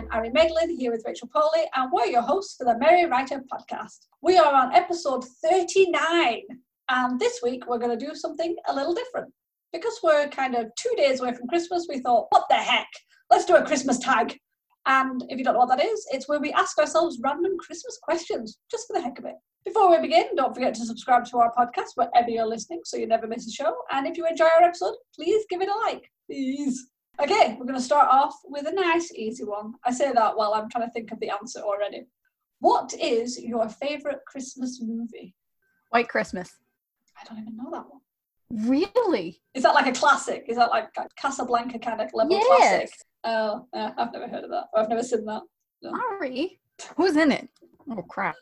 I'm Ari Medlin here with Rachel Poley, and we're your hosts for the Merry Writer podcast. We are on episode 39, and this week we're going to do something a little different. Because we're kind of two days away from Christmas, we thought, what the heck? Let's do a Christmas tag. And if you don't know what that is, it's where we ask ourselves random Christmas questions, just for the heck of it. Before we begin, don't forget to subscribe to our podcast wherever you're listening so you never miss a show. And if you enjoy our episode, please give it a like. Please. Okay, we're going to start off with a nice, easy one. I say that while I'm trying to think of the answer already. What is your favourite Christmas movie? White Christmas. I don't even know that one. Really? Is that like a classic? Is that like Casablanca kind of level Yes. classic? Oh, uh, I've never heard of that. I've never seen that. No. Ari, who's in it? Oh crap!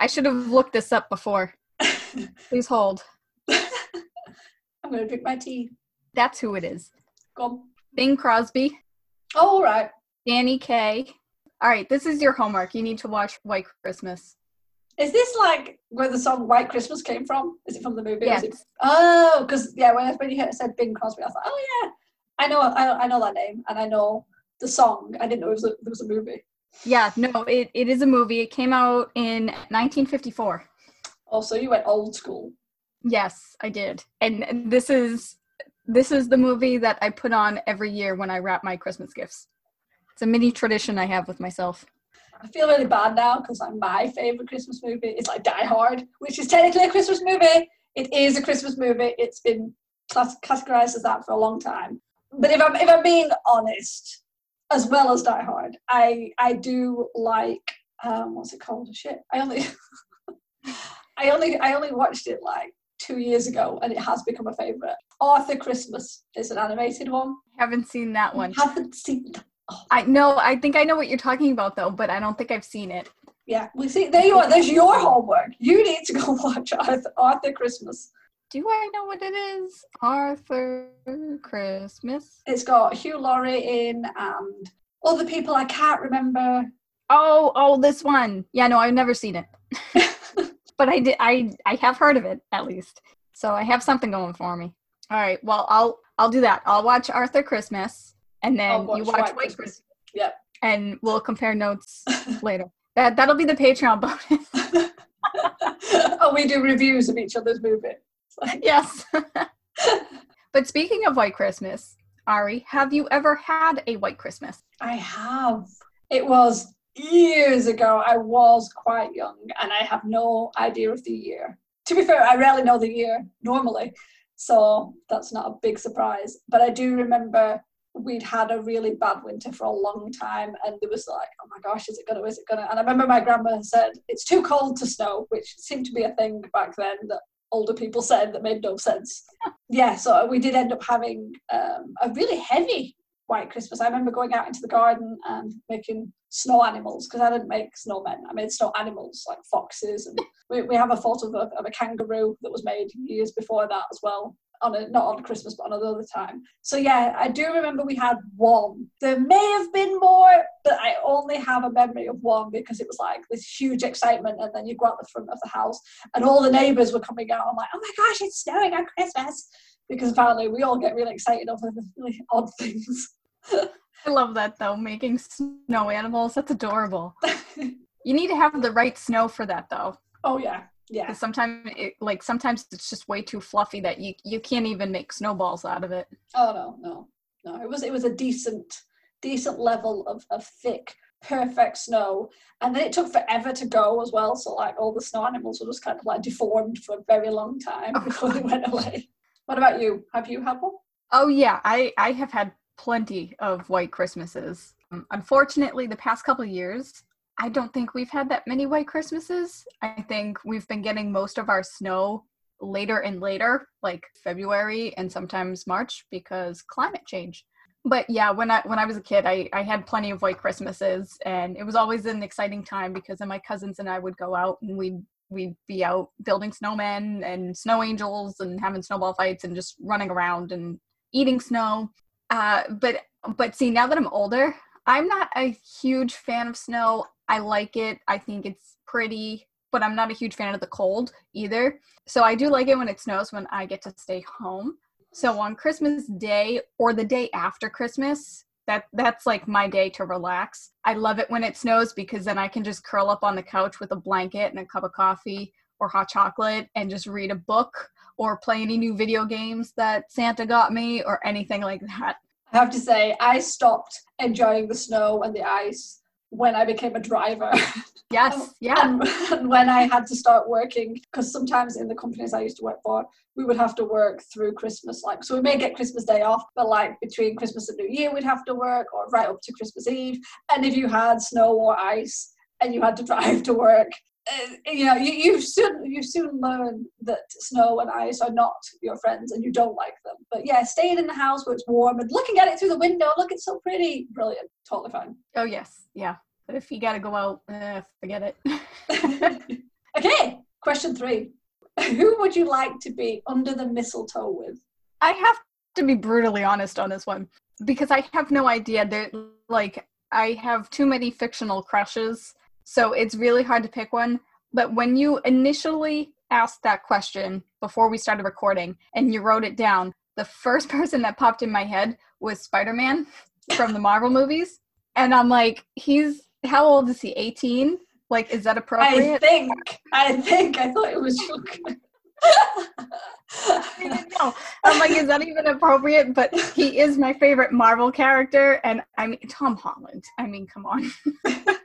I should have looked this up before. Please hold. I'm going to drink my tea. That's who it is. Go on. Bing Crosby, Oh, all right. Danny Kaye. All right, this is your homework. You need to watch White Christmas. Is this like where the song White Christmas came from? Is it from the movie? Yes. it- Oh, because yeah, when, when you said Bing Crosby, I thought, oh yeah, I know, I, I know that name, and I know the song. I didn't know it was a, there was a movie. Yeah, no, it, it is a movie. It came out in 1954. Also, you went old school. Yes, I did. And this is this is the movie that I put on every year when I wrap my Christmas gifts. It's a mini tradition I have with myself. I feel really bad now because like, my favorite Christmas movie is like Die Hard, which is technically a Christmas movie. It is a Christmas movie. It's been class- categorized as that for a long time. But if I'm if I'm being honest, as well as Die Hard, I I do like um what's it called? Shit, I only I only I only watched it like two years ago, and it has become a favorite. Arthur Christmas is an animated one. Haven't seen that one. Haven't seen that. Oh. I know. I think I know what you're talking about though, but I don't think I've seen it. Yeah, we see. There you are. There's your homework. You need to go watch Arthur, Arthur Christmas. Do I know what it is? Arthur Christmas. It's got Hugh Laurie in and other people I can't remember. Oh, oh, this one. Yeah, no, I've never seen it, but I did. I I have heard of it at least, so I have something going for me. All right. Well, I'll I'll do that. I'll watch Arthur Christmas, and then I'll you watch watch White Christmas. Christmas, Yep. and we'll compare notes later. That that'll be the Patreon bonus. oh, we do reviews of each other's movie. It's like- yes. but speaking of White Christmas, Ari, have you ever had a White Christmas? I have. It was years ago. I was quite young and I have no idea of the year. To be fair, I rarely know the year normally, so that's not a big surprise. But I do remember we'd had a really bad winter for a long time and there was like, oh my gosh, is it gonna, is it gonna? And I remember my grandma said, it's too cold to snow, which seemed to be a thing back then that older people said that made no sense. yeah, so we did end up having um, a really heavy white Christmas. I remember going out into the garden and making snow animals because I didn't make snowmen. I made snow animals like foxes, and we, we have a photo of a, of a kangaroo that was made years before that as well. On a, not on Christmas, but on another time. So yeah, I do remember we had one. There may have been more, but I only have a memory of one because it was like this huge excitement, and then you go out the front of the house, and all the neighbours were coming out. I'm like, oh my gosh, it's snowing on Christmas because apparently we all get really excited over the really odd things. I love that though, making snow animals. That's adorable. You need to have the right snow for that though. oh yeah, yeah. sometimes it, like sometimes it's just way too fluffy that you you can't even make snowballs out of it. Oh no, no, no. It was it was a decent decent level of, of thick, perfect snow. And then it took forever to go as well. So like all the snow animals were just kind of like deformed for a very long time Oh, before they went away. What about you? Have you had one? Oh yeah, I I have had plenty of white Christmases. Um, unfortunately, the past couple of years, I don't think we've had that many white Christmases. I think we've been getting most of our snow later and later, like February and sometimes March because climate change. But yeah, when I when I was a kid, I I had plenty of white Christmases and it was always an exciting time because then my cousins and I would go out and we'd we'd be out building snowmen and snow angels and having snowball fights and just running around and eating snow. Uh, but but see, now that I'm older, I'm not a huge fan of snow. I like it. I think it's pretty, but I'm not a huge fan of the cold either. So I do like it when it snows when I get to stay home. So on Christmas Day or the day after Christmas, That that's like my day to relax. I love it when it snows because then I can just curl up on the couch with a blanket and a cup of coffee or hot chocolate and just read a book or play any new video games that Santa got me or anything like that. I have to say, I stopped enjoying the snow and the ice when I became a driver. Yes, yeah. and, and when I had to start working, because sometimes in the companies I used to work for, we would have to work through Christmas. Like, so we may get Christmas Day off, but like between Christmas and New Year, we'd have to work, or right up to Christmas Eve. And if you had snow or ice and you had to drive to work, uh, you know, you, you soon you soon learn that snow and ice are not your friends, and you don't like them. But yeah, staying in the house where it's warm and looking at it through the window, look, it's so pretty, brilliant, totally fine. Oh yes, yeah. But if you got to go out, eh, forget it. okay, question three. Who would you like to be under the mistletoe with? I have to be brutally honest on this one because I have no idea. That like, I have too many fictional crushes, so it's really hard to pick one. But when you initially asked that question before we started recording and you wrote it down, the first person that popped in my head was Spider Man from the Marvel movies. And I'm like, he's how old is he? 18? Like, is that appropriate? I think. I think. I thought it was Shook. no, I'm like, is that even appropriate? But he is my favorite Marvel character, and I mean Tom Holland. I mean, come on.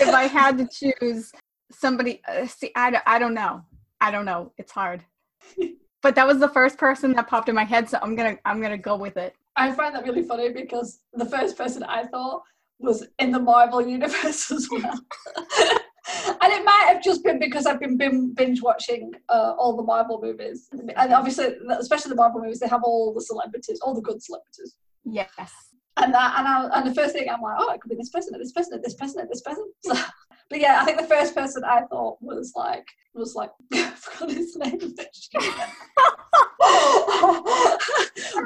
if I had to choose somebody, uh, see, I, I don't know. I don't know. It's hard. But that was the first person that popped in my head, so I'm gonna I'm gonna go with it. I find that really funny because the first person I thought was in the Marvel universe as well. and it might have just been because I've been binge watching uh, all the Marvel movies, and obviously, especially the Marvel movies, they have all the celebrities, all the good celebrities. Yes. And that, and, I, and the first thing I'm like, oh, it could be this person, this person, this person, this person. So, but yeah, I think the first person I thought was like was like I forgot his name.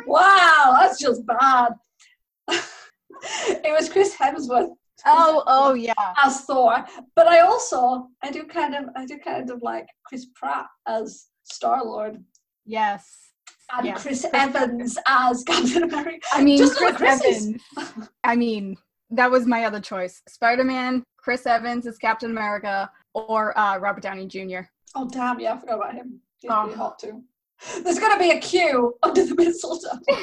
wow, that's just bad it was Chris Hemsworth. Oh, oh yeah. As Thor, but I also I do kind of I do kind of like Chris Pratt as Star Lord. Yes. And yes. Chris Evans as Captain America. I mean, Just Chris Evans. I mean, that was my other choice: Spider Man, Chris Evans as Captain America, or uh, Robert Downey Jr. Oh damn! Yeah, I forgot about him. He's oh. pretty hot too. There's gonna be a queue under the mistletoe.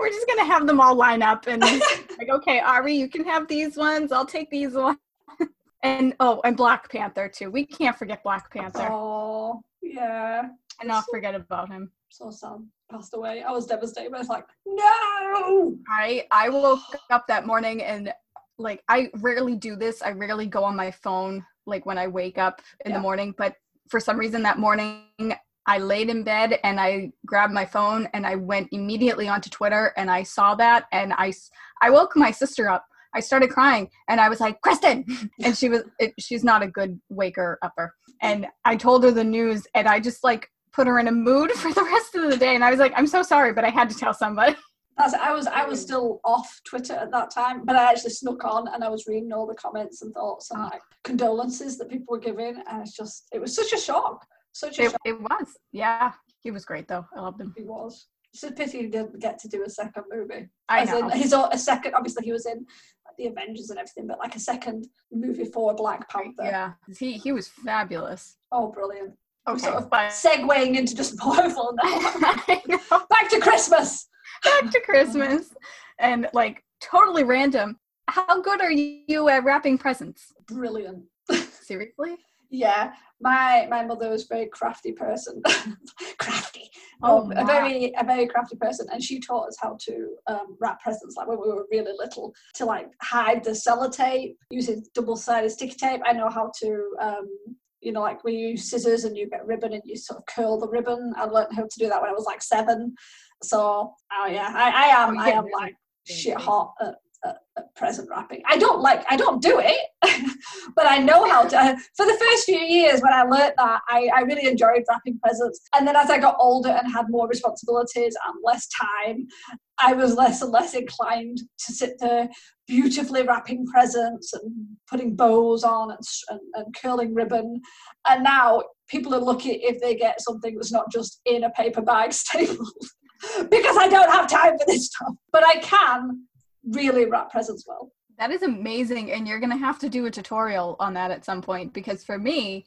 we're just gonna have them all line up and like, okay, Ari, you can have these ones. I'll take these ones. and oh, and Black Panther too. We can't forget Black Panther. Oh, yeah. And not forget about him. So sad. Passed away. I was devastated. I was like, no. I I woke up that morning and like I rarely do this. I rarely go on my phone like when I wake up in yeah. the morning, but for some reason that morning I laid in bed and I grabbed my phone and I went immediately onto Twitter and I saw that and I, I woke my sister up. I started crying and I was like, Kristen! And she was, it, she's not a good waker upper. And I told her the news and I just like put her in a mood for the rest of the day. And I was like, I'm so sorry, but I had to tell somebody. That's, I was I was still off Twitter at that time, but I actually snuck on and I was reading all the comments and thoughts and like condolences that people were giving, and it's just it was such a shock. Such a it, it was. Yeah. He was great though. I loved him. He was. It's a pity he didn't get to do a second movie. I As know. In, he's a second. Obviously, he was in the Avengers and everything, but like a second movie for Black Panther. Yeah, he he was fabulous. Oh, brilliant! Okay, sort of but... segueing into just Marvel now. Back to Christmas. Back to Christmas, and like totally random. How good are you at wrapping presents? Brilliant. Seriously? yeah my my mother was a very crafty person crafty oh um, a very a very crafty person and she taught us how to um, wrap presents like when we were really little to like hide the sellotape using double-sided sticky tape i know how to um, you know like we use scissors and you get ribbon and you sort of curl the ribbon. I learned how to do that when i was like seven. So oh yeah i, I am oh, i am like shit hot at present wrapping. I don't like, I don't do it, but I know how to. For the first few years when I learned that, I, I really enjoyed wrapping presents. And then as I got older and had more responsibilities and less time, I was less and less inclined to sit there beautifully wrapping presents and putting bows on and, and, and curling ribbon. And now people are lucky if they get something that's not just in a paper bag stapled. because I don't have time for this stuff. But I can really wrap presents well. That is amazing. And you're going to have to do a tutorial on that at some point because for me,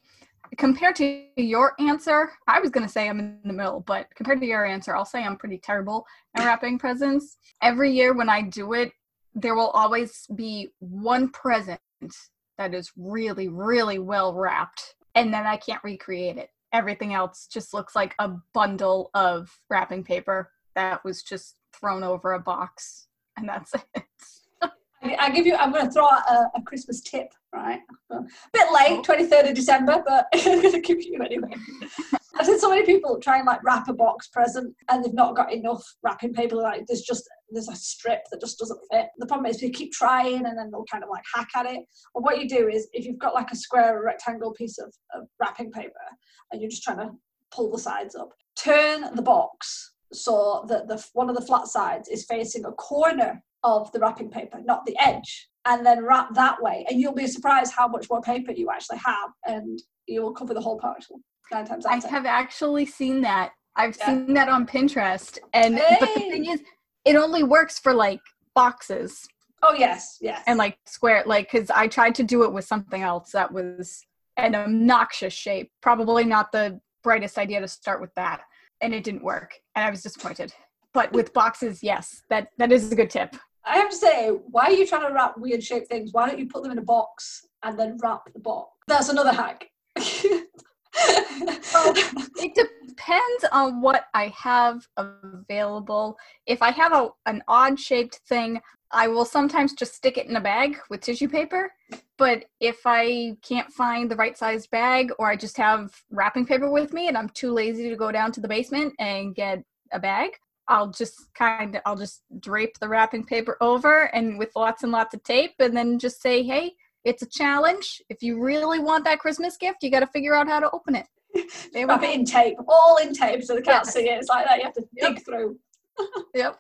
compared to your answer, I was going to say I'm in the middle, but compared to your answer, I'll say I'm pretty terrible at wrapping presents. Every year when I do it, there will always be one present that is really, really well wrapped, and then I can't recreate it. Everything else just looks like a bundle of wrapping paper that was just thrown over a box, and that's it. I give you. I'm going to throw out a, a Christmas tip, right? A bit late, 23rd of December, but I'm going to give you anyway. I've seen so many people try and like wrap a box present, and they've not got enough wrapping paper. Like there's just there's a strip that just doesn't fit. The problem is you keep trying, and then they'll kind of like hack at it. Or what you do is if you've got like a square or rectangle piece of, of wrapping paper, and you're just trying to pull the sides up, turn the box so that the one of the flat sides is facing a corner of the wrapping paper, not the edge, and then wrap that way. And you'll be surprised how much more paper you actually have, and you will cover the whole parcel. Nine times out. I have actually seen that. I've yeah. seen that on Pinterest, and hey. but the thing is, it only works for like boxes. Oh yes, yes. And like square, like because I tried to do it with something else that was an obnoxious shape. Probably not the brightest idea to start with that, and it didn't work, and I was disappointed. But with boxes, yes, that that is a good tip. I have to say, why are you trying to wrap weird shaped things? Why don't you put them in a box and then wrap the box? That's another hack. well, it depends on what I have available. If I have a, an odd shaped thing, I will sometimes just stick it in a bag with tissue paper. But if I can't find the right sized bag or I just have wrapping paper with me and I'm too lazy to go down to the basement and get a bag, I'll just kind of I'll just drape the wrapping paper over and with lots and lots of tape and then just say, "Hey, it's a challenge. If you really want that Christmas gift, you got to figure out how to open it." They it in tape, all in tape, so they can't yes. see it. It's like that. You have to yep. dig through. yep.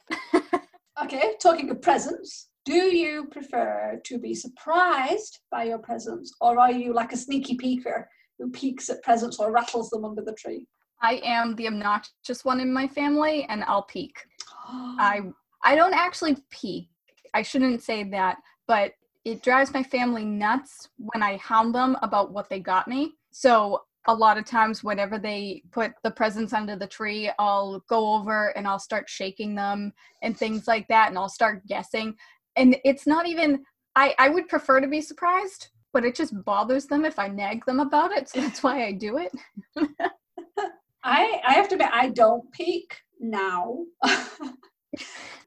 okay. Talking of presents, do you prefer to be surprised by your presents, or are you like a sneaky peeker who peeks at presents or rattles them under the tree? I am the obnoxious one in my family, and I'll peek. I I don't actually peek. I shouldn't say that, but it drives my family nuts when I hound them about what they got me. So a lot of times whenever they put the presents under the tree i'll go over and i'll start shaking them and things like that and i'll start guessing and it's not even i i would prefer to be surprised but it just bothers them if i nag them about it so that's why i do it I I have to admit I don't peek now.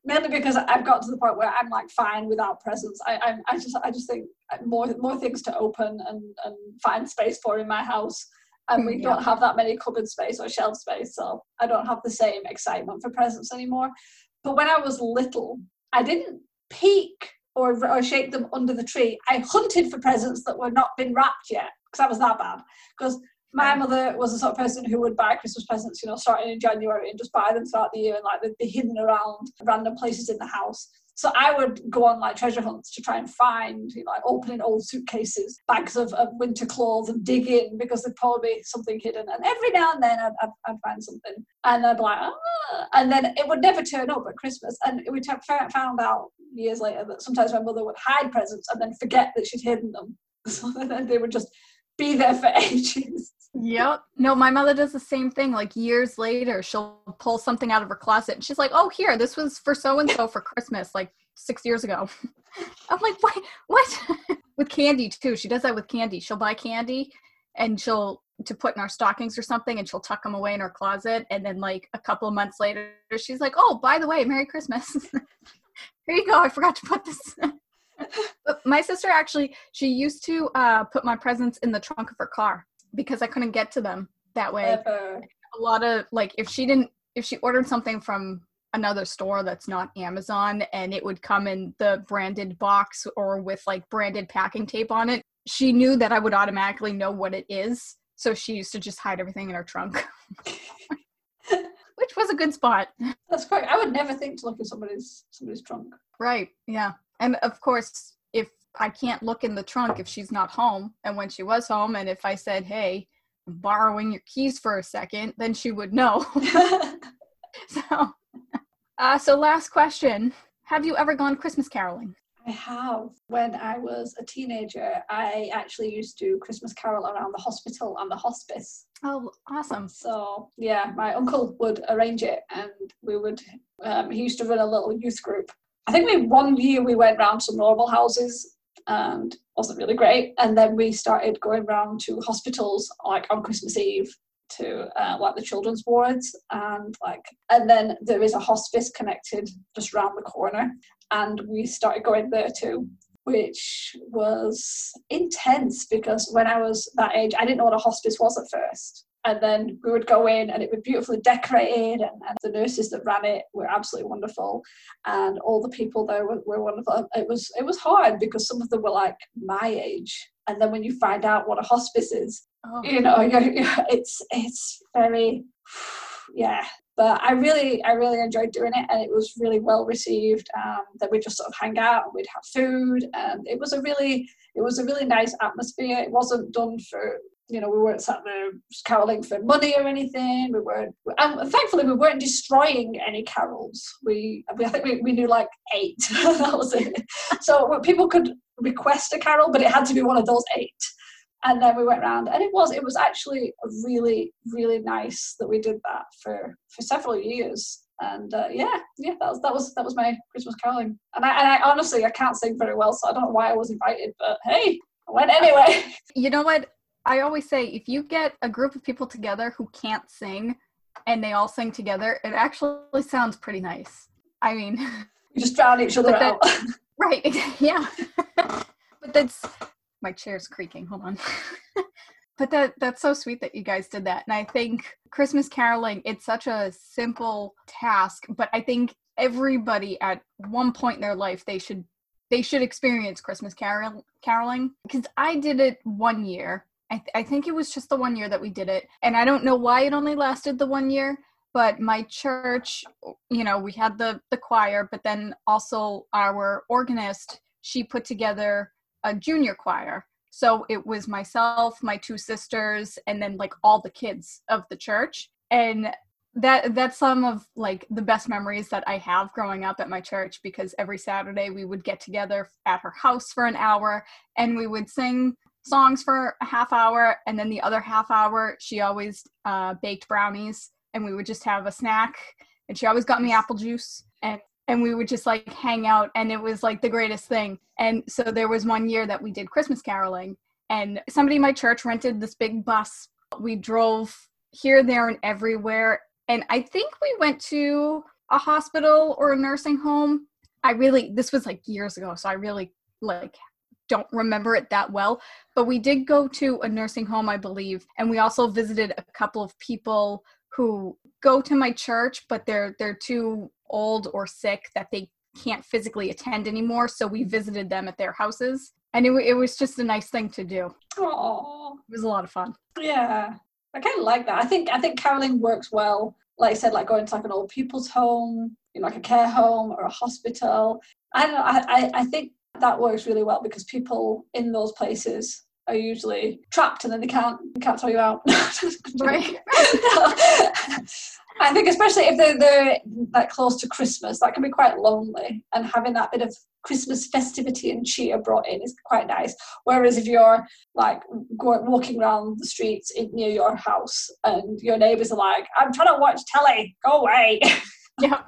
Mainly because I've got to the point where I'm like fine without presents. I, I I just I just think more more things to open and and find space for in my house. And we mm, yeah. don't have that many cupboard space or shelf space, so I don't have the same excitement for presents anymore. But when I was little, I didn't peek or, or shake them under the tree. I hunted for presents that were not been wrapped yet because that was that bad. Because my mother was the sort of person who would buy Christmas presents, you know, starting in January and just buy them throughout the year and like they'd be hidden around random places in the house. So I would go on like treasure hunts to try and find, you know, like opening old suitcases, bags of, of winter clothes and dig in because there'd probably be something hidden. And every now and then I'd, I'd, I'd find something. And I'd be like, ah. and then it would never turn up at Christmas. And we found out years later that sometimes my mother would hide presents and then forget that she'd hidden them. So then they would just be there for ages. Yep. No, my mother does the same thing. Like years later, she'll pull something out of her closet and she's like, oh, here, this was for so and so for Christmas, like six years ago. I'm like, what? What? with candy, too. She does that with candy. She'll buy candy and she'll to put in our stockings or something and she'll tuck them away in her closet. And then, like, a couple of months later, she's like, oh, by the way, Merry Christmas. here you go. I forgot to put this. My sister actually, she used to uh, put my presents in the trunk of her car because I couldn't get to them that way. Ever. A lot of like if she didn't if she ordered something from another store that's not Amazon and it would come in the branded box or with like branded packing tape on it, she knew that I would automatically know what it is. So she used to just hide everything in her trunk. Which was a good spot. That's great. I would never think to look in somebody's somebody's trunk. Right. Yeah. And of course, if I can't look in the trunk if she's not home. And when she was home, and if I said, hey, I'm borrowing your keys for a second, then she would know. so Uh, so, last question Have you ever gone Christmas caroling? I have. When I was a teenager, I actually used to Christmas carol around the hospital and the hospice. Oh, awesome. So, yeah, my uncle would arrange it and we would, um, he used to run a little youth group. I think we one year we went round some normal houses and wasn't really great. And then we started going round to hospitals like on Christmas Eve to uh, like the children's wards. And like and then there is a hospice connected just round the corner. And we started going there too which was intense because when i was that age i didn't know what a hospice was at first and then we would go in and it would be beautifully decorated and, and, the nurses that ran it were absolutely wonderful and all the people there were, were wonderful it was it was hard because some of them were like my age and then when you find out what a hospice is oh. you know you're, you're, it's it's very yeah but I really, I really enjoyed doing it, and it was really well received. Um, that we just sort of hang out and we'd have food, and it was a really, it was a really nice atmosphere. It wasn't done for, you know, we weren't sat there caroling for money or anything. We weren't, and thankfully, we weren't destroying any carols. We, I think we, we knew like eight. that was it. So people could request a carol, but it had to be one of those eight and then we went around and it was it was actually really really nice that we did that for for several years and uh, yeah yeah that was that was that was my christmas caroling and I, and I honestly i can't sing very well so i don't know why i was invited but hey i went anyway you know what i always say if you get a group of people together who can't sing and they all sing together it actually sounds pretty nice i mean you just drown each other out right yeah but that's my chair's creaking. Hold on. but that that's so sweet that you guys did that. And I think Christmas caroling, it's such a simple task, but I think everybody at one point in their life they should they should experience Christmas carol caroling because I did it one year. I, th- I think it was just the one year that we did it, and I don't know why it only lasted the one year. But my church, you know, we had the the choir, but then also our organist, she put together a junior choir. So it was myself, my two sisters, and then like all the kids of the church. And that that's some of like the best memories that I have growing up at my church because every Saturday we would get together at her house for an hour and we would sing songs for a half hour and then the other half hour she always uh, baked brownies and we would just have a snack and she always got me apple juice and and we would just like hang out and it was like the greatest thing. And so there was one year that we did christmas caroling and somebody in my church rented this big bus. We drove here there and everywhere and i think we went to a hospital or a nursing home. I really this was like years ago so i really like don't remember it that well but we did go to a nursing home i believe and we also visited a couple of people who go to my church but they're they're too old or sick that they can't physically attend anymore. So we visited them at their houses, and it, it was just a nice thing to do. Oh, it was a lot of fun. Yeah, I kind of like that. I think I think caroling works well. Like I said, like going to like an old people's home, you know, like a care home or a hospital. I don't know. I, I, I think that works really well because people in those places are usually trapped and then they can't they can't throw you out. right. I think especially if they're, they're that close to Christmas, that can be quite lonely, and having that bit of Christmas festivity and cheer brought in is quite nice. Whereas if you're like going, walking around the streets in, near your house and your neighbours are like, "I'm trying to watch telly, go away," yeah,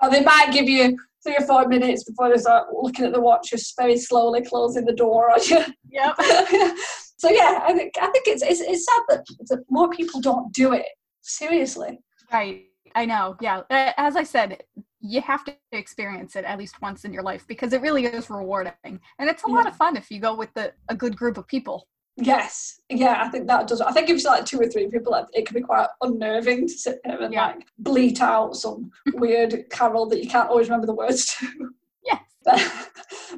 or they might give you three or four minutes before they start looking at the watch, just very slowly closing the door on you. Yep. so yeah, I think I think it's it's, it's sad that, that more people don't do it seriously. Right. I know. Yeah. As I said, you have to experience it at least once in your life because it really is rewarding. And it's a yeah. lot of fun if you go with the, a good group of people. Yes. Yeah, I think that does. I think if it's like two or three people, it can be quite unnerving to sit there and yeah. like bleat out some weird carol that you can't always remember the words to. Yes. But,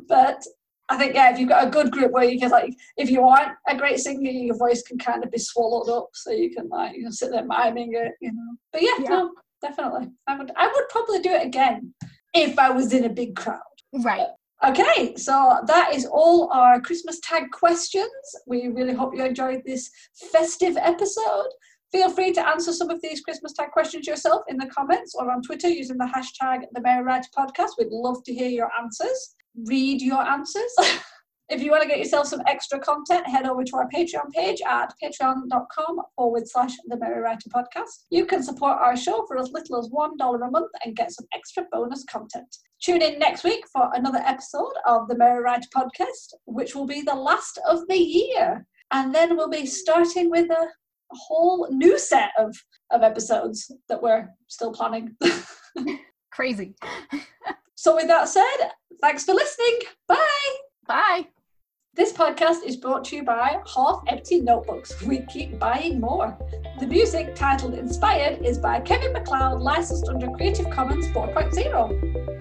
but I think yeah, if you've got a good group where you can like, if you aren't a great singer, your voice can kind of be swallowed up, so you can like you know sit there miming it, you know. But yeah, yeah. no, definitely, I would I would probably do it again if I was in a big crowd. Right. Okay, so that is all our Christmas tag questions. We really hope you enjoyed this festive episode. Feel free to answer some of these Christmas tag questions yourself in the comments or on Twitter using the hashtag the Merry Writer Podcast. We'd love to hear your answers. Read your answers. If you want to get yourself some extra content, head over to our Patreon page at patreon.com forward slash the Merry Writer Podcast. You can support our show for as little as $1 a month and get some extra bonus content. Tune in next week for another episode of the Merry Writer Podcast, which will be the last of the year. And then we'll be starting with a whole new set of, of episodes that we're still planning. Crazy. so, with that said, thanks for listening. Bye. Bye. This podcast is brought to you by Half Empty Notebooks. We keep buying more. The music, titled Inspired, is by Kevin MacLeod, licensed under Creative Commons 4.0.